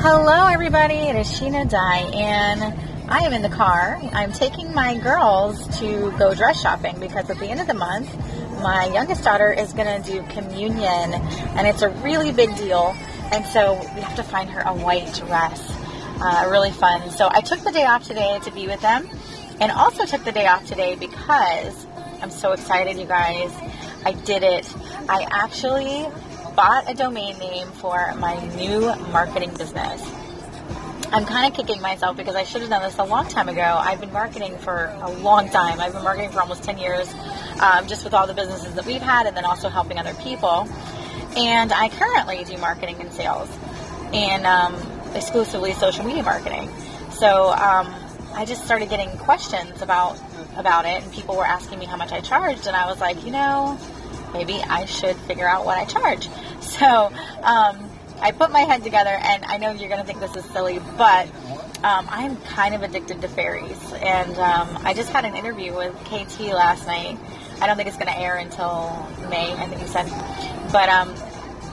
Hello, everybody. It is Sheena Diane. I am in the car. I'm taking my girls to go dress shopping because at the end of the month, my youngest daughter is going to do communion, and it's a really big deal. And so we have to find her a white dress. Uh, really fun. So I took the day off today to be with them, and also took the day off today because I'm so excited, you guys. I did it. I actually bought a domain name for my new marketing business. I'm kind of kicking myself because I should have done this a long time ago. I've been marketing for a long time. I've been marketing for almost 10 years, um, just with all the businesses that we've had and then also helping other people. And I currently do marketing and sales and um, exclusively social media marketing. So um, I just started getting questions about about it, and people were asking me how much I charged, and I was like, you know, maybe I should figure out what I charge. So um, I put my head together, and I know you're going to think this is silly, but um, I'm kind of addicted to fairies. And um, I just had an interview with KT last night. I don't think it's going to air until May, I think he said. But, um,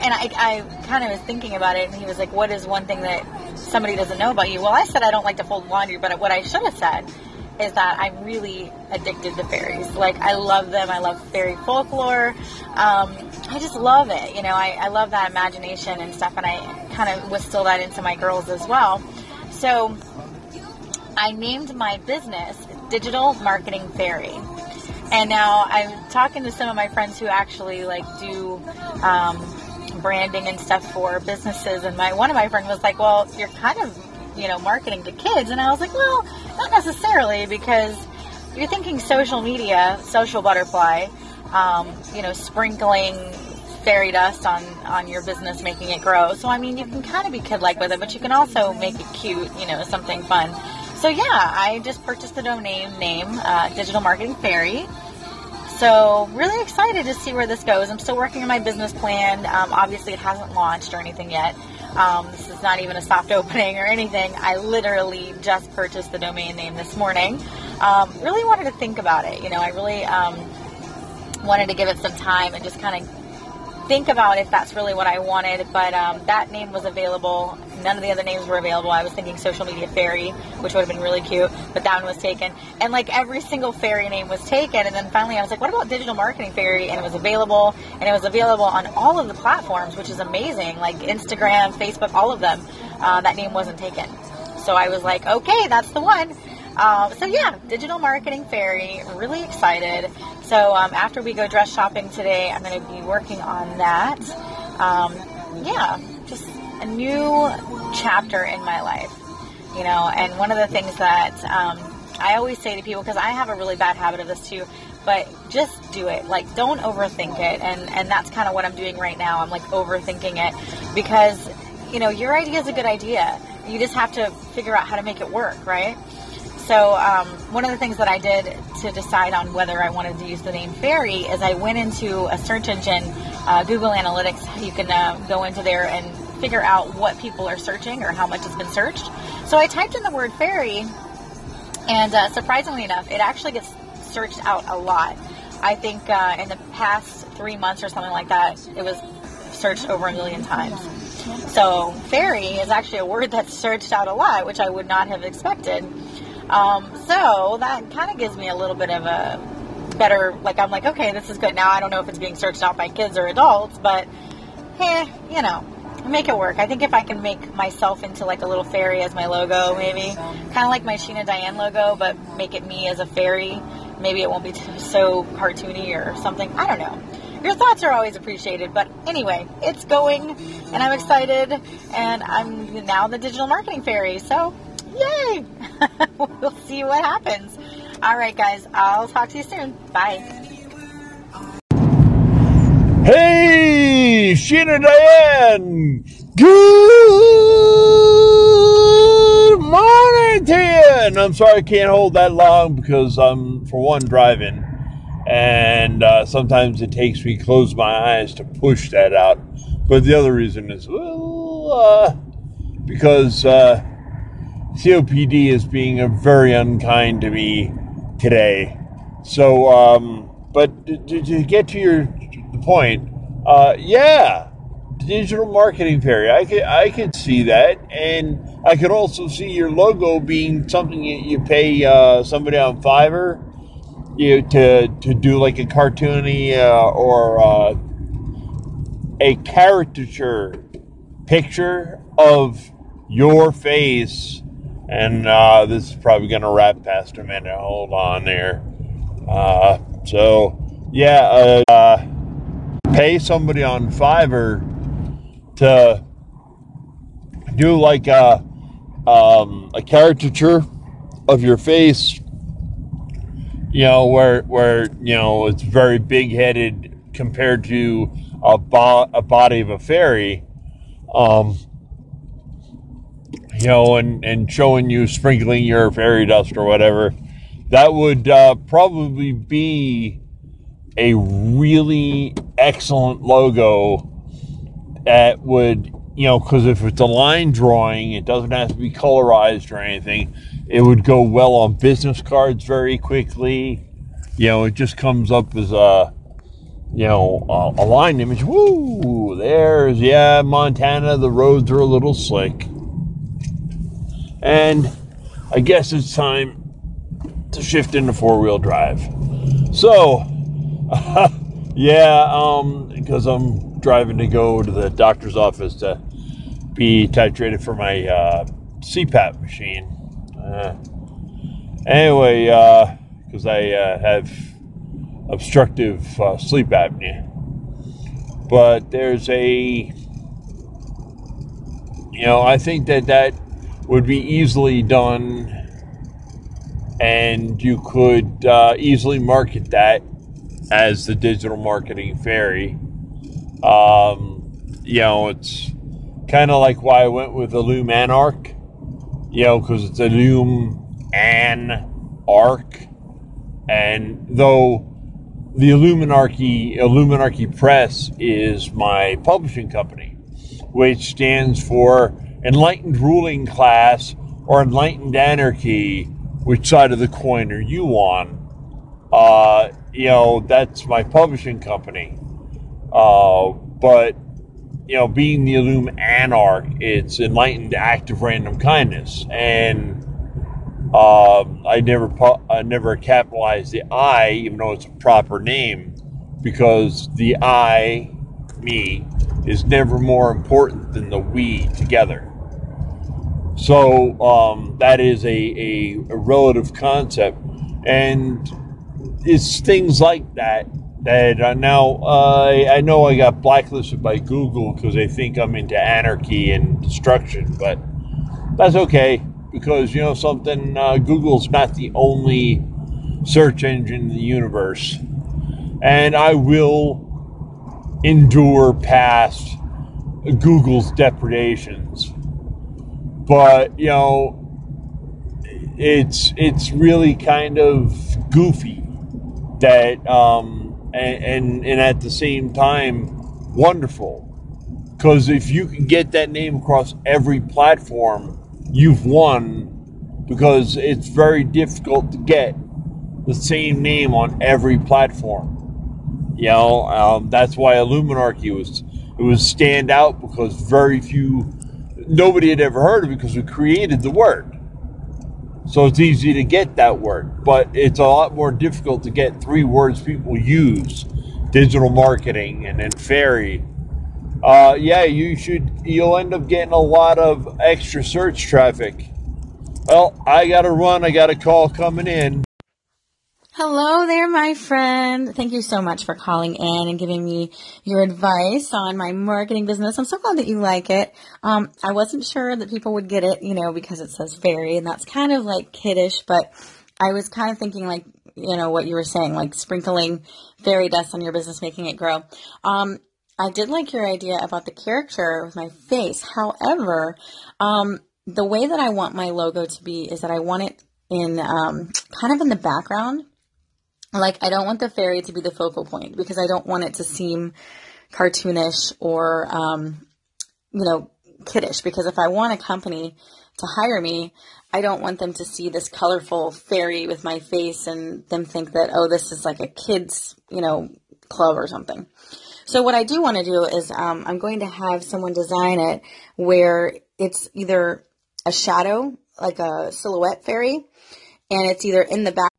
and I, I kind of was thinking about it, and he was like, What is one thing that somebody doesn't know about you? Well, I said I don't like to fold laundry, but what I should have said is that I'm really addicted to fairies. Like, I love them. I love fairy folklore. Um, I just love it. You know, I, I love that imagination and stuff, and I kind of instill that into my girls as well. So, I named my business Digital Marketing Fairy. And now I'm talking to some of my friends who actually like do um, branding and stuff for businesses. And my one of my friends was like, "Well, you're kind of you know, marketing to kids. And I was like, well, not necessarily because you're thinking social media, social butterfly, um, you know, sprinkling fairy dust on, on your business, making it grow. So, I mean, you can kind of be kid like with it, but you can also make it cute, you know, something fun. So, yeah, I just purchased the domain name, uh, Digital Marketing Fairy. So, really excited to see where this goes. I'm still working on my business plan. Um, obviously, it hasn't launched or anything yet. Um, this is not even a soft opening or anything. I literally just purchased the domain name this morning. Um, really wanted to think about it. You know, I really um, wanted to give it some time and just kind of think about if that's really what I wanted, but um, that name was available. None of the other names were available. I was thinking Social Media Fairy, which would have been really cute, but that one was taken. And like every single fairy name was taken. And then finally I was like, what about Digital Marketing Fairy? And it was available. And it was available on all of the platforms, which is amazing, like Instagram, Facebook, all of them. Uh, that name wasn't taken. So I was like, okay, that's the one. Um, so yeah, digital marketing fairy. Really excited. So um, after we go dress shopping today, I'm going to be working on that. Um, yeah, just a new chapter in my life. You know, and one of the things that um, I always say to people, because I have a really bad habit of this too, but just do it. Like, don't overthink it. And and that's kind of what I'm doing right now. I'm like overthinking it because you know your idea is a good idea. You just have to figure out how to make it work, right? So um, one of the things that I did to decide on whether I wanted to use the name Fairy is I went into a search engine, uh, Google Analytics. You can uh, go into there and figure out what people are searching or how much has been searched. So I typed in the word fairy, and uh, surprisingly enough, it actually gets searched out a lot. I think uh, in the past three months or something like that, it was searched over a million times. So fairy is actually a word that's searched out a lot, which I would not have expected. Um, so that kind of gives me a little bit of a better, like, I'm like, okay, this is good. Now I don't know if it's being searched out by kids or adults, but hey, you know, make it work. I think if I can make myself into like a little fairy as my logo, maybe kind of like my Sheena Diane logo, but make it me as a fairy. Maybe it won't be so cartoony or something. I don't know. Your thoughts are always appreciated, but anyway, it's going, and I'm excited, and I'm now the digital marketing fairy. So, yay! we'll see what happens. All right, guys, I'll talk to you soon. Bye. Hey, Sheena Diane! Good morning! And I'm sorry I can't hold that long because I'm, for one, driving. And uh, sometimes it takes me close my eyes to push that out. But the other reason is, well, uh, because uh, COPD is being very unkind to me today. So, um, but to, to, get to your point, uh, yeah, digital marketing fairy. I could I could see that, and I could also see your logo being something you, pay uh, somebody on Fiverr, you to to do like a cartoony uh, or uh, a caricature picture of your face. And uh, this is probably going to wrap past a minute. Hold on there. Uh, so yeah, uh, pay somebody on Fiverr to do like a um, a caricature of your face. You know where where you know it's very big headed compared to a, bo- a body of a fairy. Um, you know, and, and showing you sprinkling your fairy dust or whatever, that would uh, probably be a really excellent logo that would, you know, because if it's a line drawing, it doesn't have to be colorized or anything. It would go well on business cards very quickly. You know, it just comes up as a, you know, a, a line image. Woo! There's, yeah, Montana, the roads are a little slick. And I guess it's time to shift into four wheel drive. So, yeah, um, because I'm driving to go to the doctor's office to be titrated for my uh, CPAP machine. Uh, anyway, because uh, I uh, have obstructive uh, sleep apnea. But there's a, you know, I think that that would be easily done and you could uh, easily market that as the digital marketing fairy. Um, you know, it's kind of like why I went with Illume Anarch, you know, because it's Illume an arc. And though the Illuminarchy, Illuminarchy Press is my publishing company, which stands for Enlightened Ruling Class or Enlightened Anarchy, which side of the coin are you on? Uh, you know, that's my publishing company. Uh, but, you know, being the Illume Anarch, it's Enlightened Act of Random Kindness. And uh, I never I never capitalized the I, even though it's a proper name, because the I, me, is never more important than the we together. So um, that is a, a, a, relative concept, and it's things like that that uh, now uh, I know I got blacklisted by Google because they think I'm into anarchy and destruction, but that's okay because you know something. Uh, Google's not the only search engine in the universe, and I will endure past Google's depredations but you know it's it's really kind of goofy that um and and, and at the same time wonderful. Because if you can get that name across every platform you've won because it's very difficult to get the same name on every platform. You know um, that's why illuminarchy was it was stand out because very few nobody had ever heard of it because we created the word. So it's easy to get that word, but it's a lot more difficult to get three words people use digital marketing and then fairy. Uh, yeah, you should, you'll end up getting a lot of extra search traffic. Well, I got to run, I got a call coming in. Hello there, my friend. Thank you so much for calling in and giving me your advice on my marketing business. I'm so glad that you like it. Um, I wasn't sure that people would get it, you know, because it says fairy and that's kind of like kiddish, but I was kind of thinking like, you know, what you were saying, like sprinkling fairy dust on your business, making it grow. Um, I did like your idea about the character with my face. However, um, the way that I want my logo to be is that I want it in um, kind of in the background like, I don't want the fairy to be the focal point because I don't want it to seem cartoonish or, um, you know, kiddish. Because if I want a company to hire me, I don't want them to see this colorful fairy with my face and them think that, oh, this is like a kid's, you know, club or something. So what I do want to do is um, I'm going to have someone design it where it's either a shadow, like a silhouette fairy, and it's either in the back,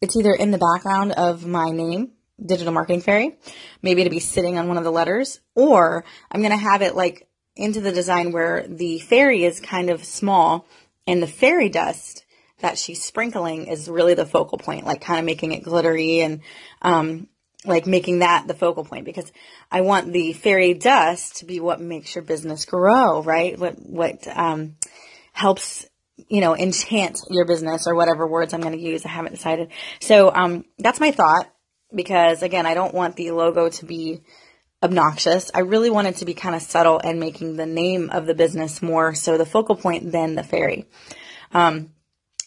it's either in the background of my name, digital marketing fairy, maybe to be sitting on one of the letters, or I'm going to have it like into the design where the fairy is kind of small and the fairy dust that she's sprinkling is really the focal point, like kind of making it glittery and um, like making that the focal point because I want the fairy dust to be what makes your business grow, right? What what um, helps you know enchant your business or whatever words I'm going to use. I haven't decided. So um, that's my thought because again, I don't want the logo to be obnoxious. I really want it to be kind of subtle and making the name of the business more so the focal point than the fairy. Um,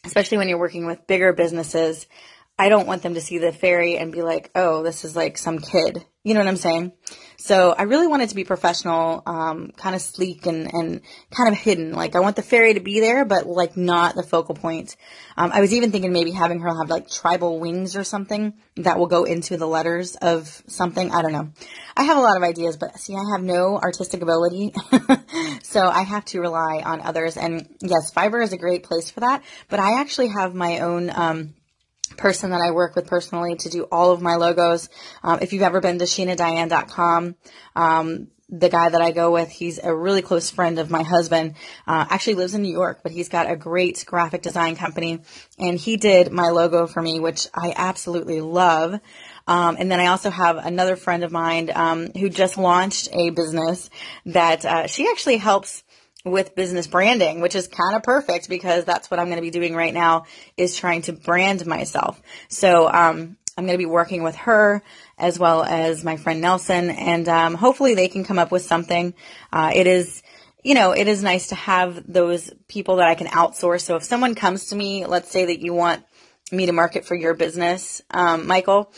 especially when you're working with bigger businesses, I don't want them to see the fairy and be like, oh, this is like some kid. You know what I'm saying? So I really want it to be professional, um, kind of sleek and, and kind of hidden. Like I want the fairy to be there, but like not the focal point. Um, I was even thinking maybe having her have like tribal wings or something that will go into the letters of something. I don't know. I have a lot of ideas, but see, I have no artistic ability. so I have to rely on others. And yes, Fiverr is a great place for that, but I actually have my own, um, person that I work with personally to do all of my logos. Um, if you've ever been to SheenaDiane.com, um, the guy that I go with, he's a really close friend of my husband. Uh, actually lives in New York, but he's got a great graphic design company, and he did my logo for me, which I absolutely love. Um, and then I also have another friend of mine um, who just launched a business that uh, she actually helps with business branding, which is kind of perfect because that's what I'm going to be doing right now is trying to brand myself. So, um, I'm going to be working with her as well as my friend Nelson and, um, hopefully they can come up with something. Uh, it is, you know, it is nice to have those people that I can outsource. So if someone comes to me, let's say that you want me to market for your business, um, Michael,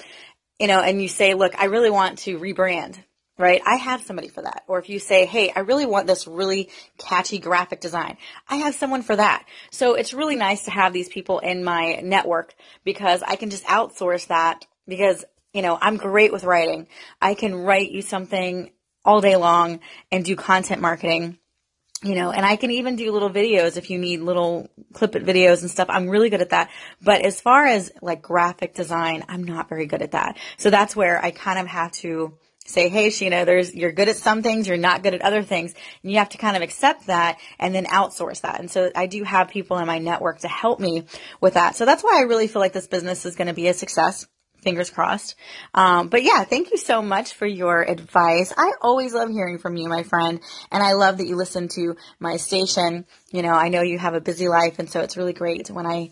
you know, and you say, look, I really want to rebrand right? I have somebody for that. Or if you say, hey, I really want this really catchy graphic design, I have someone for that. So it's really nice to have these people in my network because I can just outsource that because, you know, I'm great with writing. I can write you something all day long and do content marketing you know, and I can even do little videos if you need little clip it videos and stuff. I'm really good at that. But as far as like graphic design, I'm not very good at that. So that's where I kind of have to say, hey, Sheena, there's, you're good at some things, you're not good at other things. And you have to kind of accept that and then outsource that. And so I do have people in my network to help me with that. So that's why I really feel like this business is going to be a success. Fingers crossed. Um, but yeah, thank you so much for your advice. I always love hearing from you, my friend. And I love that you listen to my station. You know, I know you have a busy life. And so it's really great when I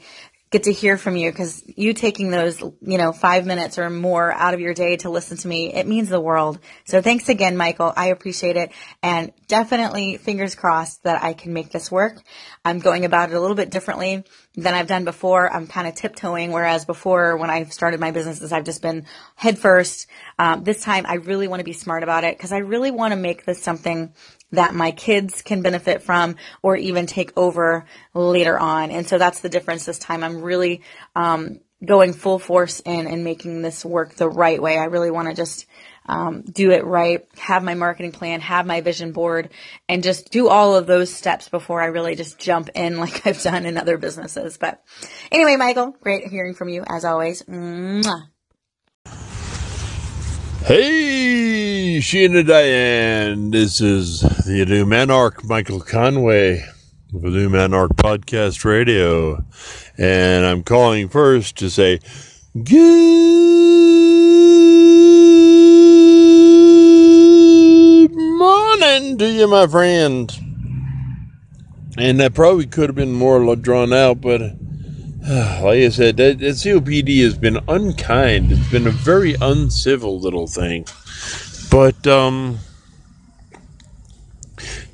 get to hear from you because you taking those, you know, five minutes or more out of your day to listen to me, it means the world. So thanks again, Michael. I appreciate it. And definitely fingers crossed that I can make this work. I'm going about it a little bit differently than I've done before. I'm kind of tiptoeing, whereas before when I started my businesses, I've just been head first. Um, this time I really want to be smart about it because I really want to make this something that my kids can benefit from or even take over later on. And so that's the difference this time. I'm really um, going full force in and making this work the right way. I really want to just um, do it right, have my marketing plan, have my vision board, and just do all of those steps before I really just jump in like I've done in other businesses. But anyway, Michael, great hearing from you as always. Mwah. Hey, Sheena Diane. This is the new Manarch, Michael Conway of the new Manarch Podcast Radio. And I'm calling first to say, Good morning to you, my friend. And that probably could have been more drawn out, but like I said, that, that COPD has been unkind. It's been a very uncivil little thing. But um,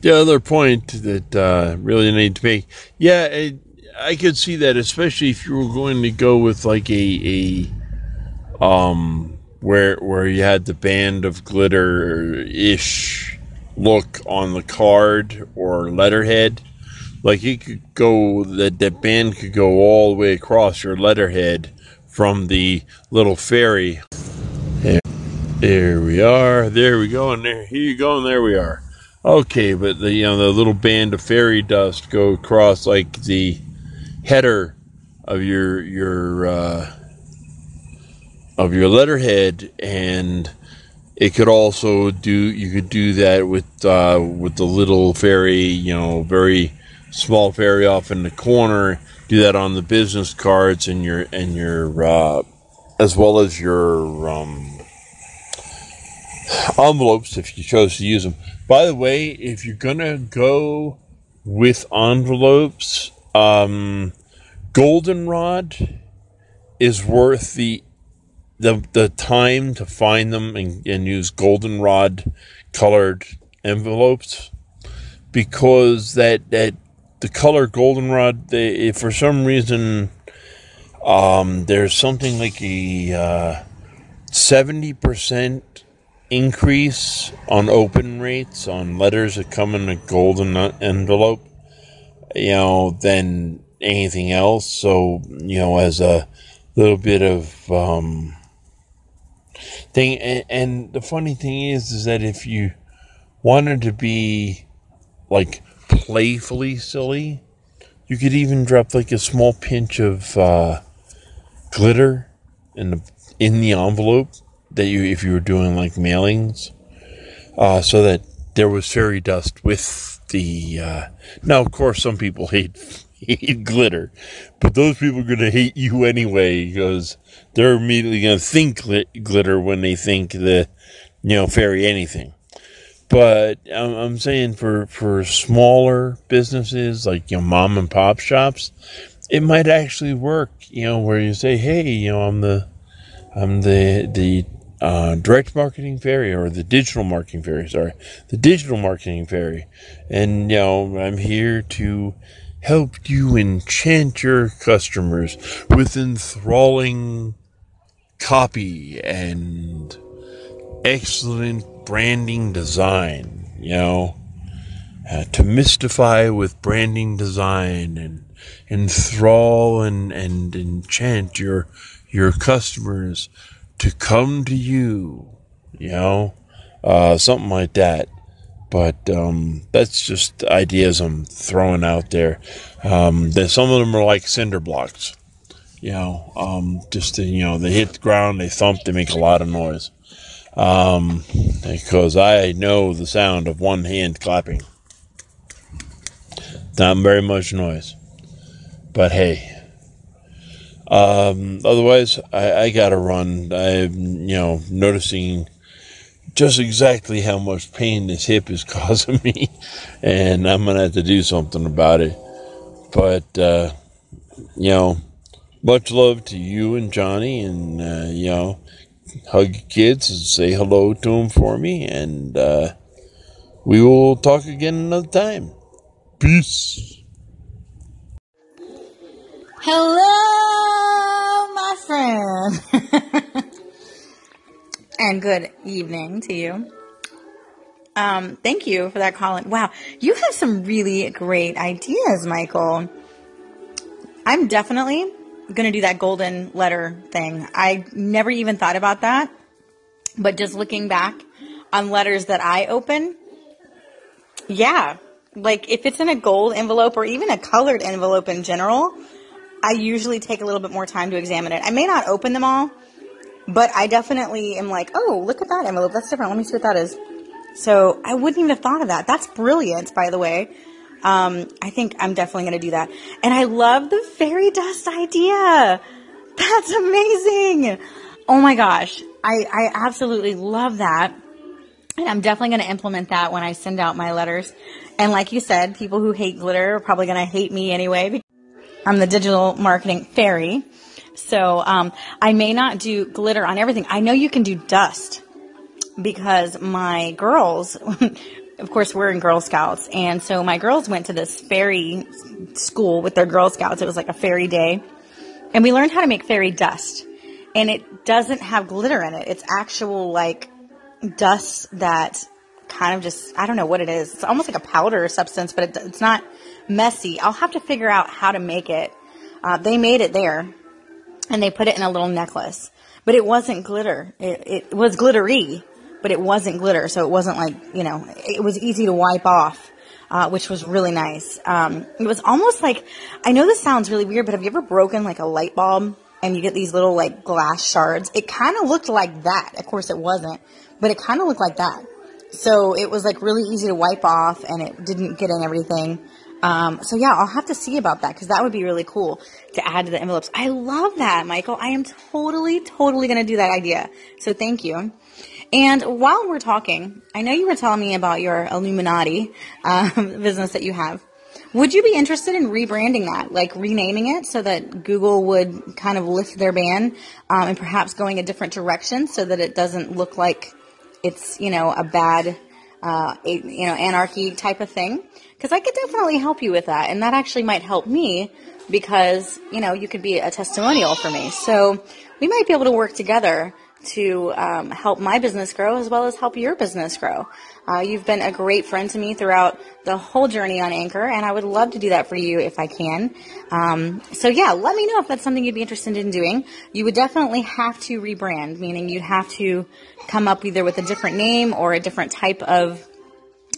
the other point that uh, really need to make, yeah, it, I could see that, especially if you were going to go with like a a um where where you had the band of glitter ish look on the card or letterhead like you could go that that band could go all the way across your letterhead from the little fairy. There we are. There we go. And there, here you go. And there we are. Okay, but the you know the little band of fairy dust go across like the header of your your uh, of your letterhead, and it could also do you could do that with uh, with the little fairy, you know, very small fairy off in the corner. Do that on the business cards and your and your uh, as well as your um, envelopes if you chose to use them. By the way, if you're gonna go with envelopes, um, goldenrod is worth the the the time to find them and, and use goldenrod colored envelopes because that that the color goldenrod they for some reason um, there's something like a uh, seventy percent increase on open rates on letters that come in a golden envelope, you know, than anything else. So, you know, as a little bit of um, thing, and, and the funny thing is, is that if you wanted to be like playfully silly, you could even drop like a small pinch of uh, glitter in the in the envelope that you if you were doing like mailings, uh, so that there was fairy dust with the. Uh, now, of course, some people hate hate glitter, but those people are going to hate you anyway because they're immediately going to think gl- glitter when they think the, you know, fairy anything. But I'm, I'm saying for for smaller businesses like you know mom and pop shops, it might actually work. You know, where you say, hey, you know, I'm the I'm the the uh, direct marketing fairy or the digital marketing fairy, sorry, the digital marketing fairy. And, you know, I'm here to help you enchant your customers with enthralling copy and excellent branding design, you know, uh, to mystify with branding design and enthrall and, and enchant your, your customers to come to you, you know, uh, something like that. But um, that's just ideas I'm throwing out there. Um, then some of them are like cinder blocks, you know, um, just to, you know, they hit the ground, they thump, they make a lot of noise. Um, because I know the sound of one hand clapping. Not very much noise. But hey, um, otherwise, I, I got to run. I'm, you know, noticing just exactly how much pain this hip is causing me, and I'm gonna have to do something about it. But uh, you know, much love to you and Johnny, and uh, you know, hug kids and say hello to them for me, and uh, we will talk again another time. Peace. Hello, my friend. and good evening to you. Um, thank you for that call. Wow, you have some really great ideas, Michael. I'm definitely going to do that golden letter thing. I never even thought about that. But just looking back on letters that I open, yeah, like if it's in a gold envelope or even a colored envelope in general, I usually take a little bit more time to examine it. I may not open them all, but I definitely am like, oh, look at that envelope. That's different. Let me see what that is. So I wouldn't even have thought of that. That's brilliant, by the way. Um, I think I'm definitely going to do that. And I love the fairy dust idea. That's amazing. Oh my gosh. I, I absolutely love that. And I'm definitely going to implement that when I send out my letters. And like you said, people who hate glitter are probably going to hate me anyway I'm the digital marketing fairy. So um, I may not do glitter on everything. I know you can do dust because my girls, of course, we're in Girl Scouts, and so my girls went to this fairy school with their Girl Scouts. It was like a fairy day, and we learned how to make fairy dust. And it doesn't have glitter in it. It's actual like dust that kind of just I don't know what it is. It's almost like a powder substance, but it, it's not messy. I'll have to figure out how to make it. Uh, they made it there, and they put it in a little necklace. but it wasn't glitter. It, it was glittery, but it wasn't glitter. So it wasn't like, you know, it was easy to wipe off. Uh, which was really nice. Um, it was almost like, I know this sounds really weird, but have you ever broken like a light bulb and you get these little like glass shards? It kind of looked like that. Of course it wasn't, but it kind of looked like that. So it was like really easy to wipe off and it didn't get in everything. Um, so yeah, I'll have to see about that because that would be really cool to add to the envelopes. I love that, Michael. I am totally, totally going to do that idea. So thank you. And while we're talking, I know you were telling me about your Illuminati um, business that you have. Would you be interested in rebranding that, like renaming it so that Google would kind of lift their ban um, and perhaps going a different direction so that it doesn't look like it's, you know, a bad, uh, you know, anarchy type of thing? Because I could definitely help you with that. And that actually might help me because, you know, you could be a testimonial for me. So we might be able to work together to um, help my business grow as well as help your business grow. Uh, you've been a great friend to me throughout the whole journey on Anchor, and I would love to do that for you if I can. Um, so yeah, let me know if that's something you'd be interested in doing. You would definitely have to rebrand, meaning you'd have to come up either with a different name or a different type of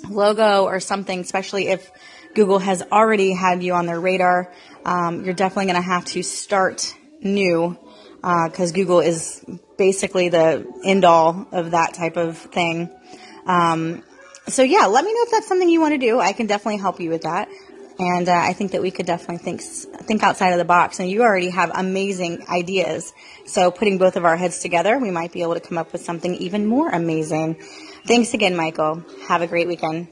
logo or something, especially if Google has already had you on their radar. Um, you're definitely going to have to start new because uh, Google is basically the end all of that type of thing. Um, so yeah, let me know if that's something you want to do. I can definitely help you with that. And uh, I think that we could definitely think think outside of the box. And you already have amazing ideas. So putting both of our heads together, we might be able to come up with something even more amazing. Thanks again, Michael. Have a great weekend.